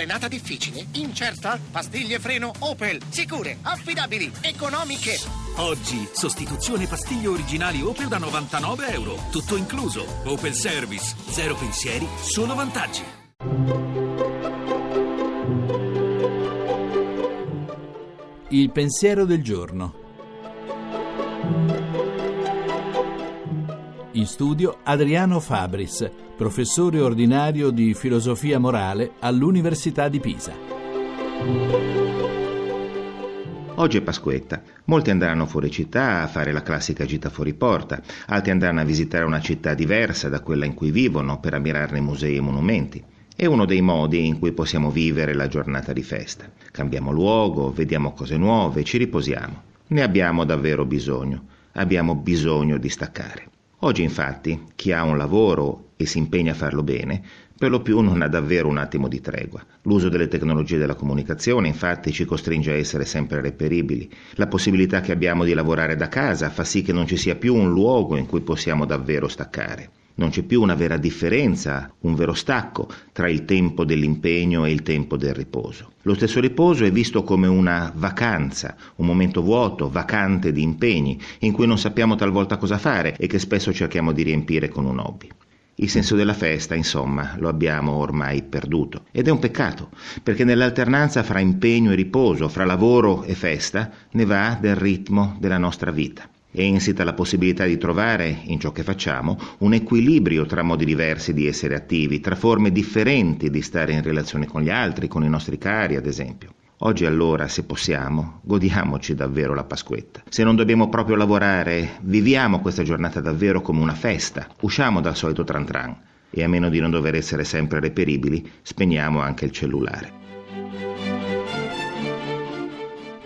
Frenata difficile? Incerta? Pastiglie freno Opel. Sicure, affidabili, economiche. Oggi, sostituzione pastiglie originali Opel da 99 euro. Tutto incluso. Opel Service. Zero pensieri, solo vantaggi. Il pensiero del giorno. In studio Adriano Fabris, professore ordinario di filosofia morale all'Università di Pisa. Oggi è Pasquetta. Molti andranno fuori città a fare la classica gita fuori porta, altri andranno a visitare una città diversa da quella in cui vivono per ammirarne musei e monumenti. È uno dei modi in cui possiamo vivere la giornata di festa. Cambiamo luogo, vediamo cose nuove, ci riposiamo. Ne abbiamo davvero bisogno. Abbiamo bisogno di staccare. Oggi infatti chi ha un lavoro e si impegna a farlo bene, per lo più non ha davvero un attimo di tregua. L'uso delle tecnologie della comunicazione infatti ci costringe a essere sempre reperibili. La possibilità che abbiamo di lavorare da casa fa sì che non ci sia più un luogo in cui possiamo davvero staccare. Non c'è più una vera differenza, un vero stacco tra il tempo dell'impegno e il tempo del riposo. Lo stesso riposo è visto come una vacanza, un momento vuoto, vacante di impegni, in cui non sappiamo talvolta cosa fare e che spesso cerchiamo di riempire con un hobby. Il senso della festa, insomma, lo abbiamo ormai perduto. Ed è un peccato, perché nell'alternanza fra impegno e riposo, fra lavoro e festa, ne va del ritmo della nostra vita. È insita la possibilità di trovare, in ciò che facciamo, un equilibrio tra modi diversi di essere attivi, tra forme differenti di stare in relazione con gli altri, con i nostri cari, ad esempio. Oggi allora, se possiamo, godiamoci davvero la Pasquetta. Se non dobbiamo proprio lavorare, viviamo questa giornata davvero come una festa. Usciamo dal solito tran tran e a meno di non dover essere sempre reperibili, spegniamo anche il cellulare.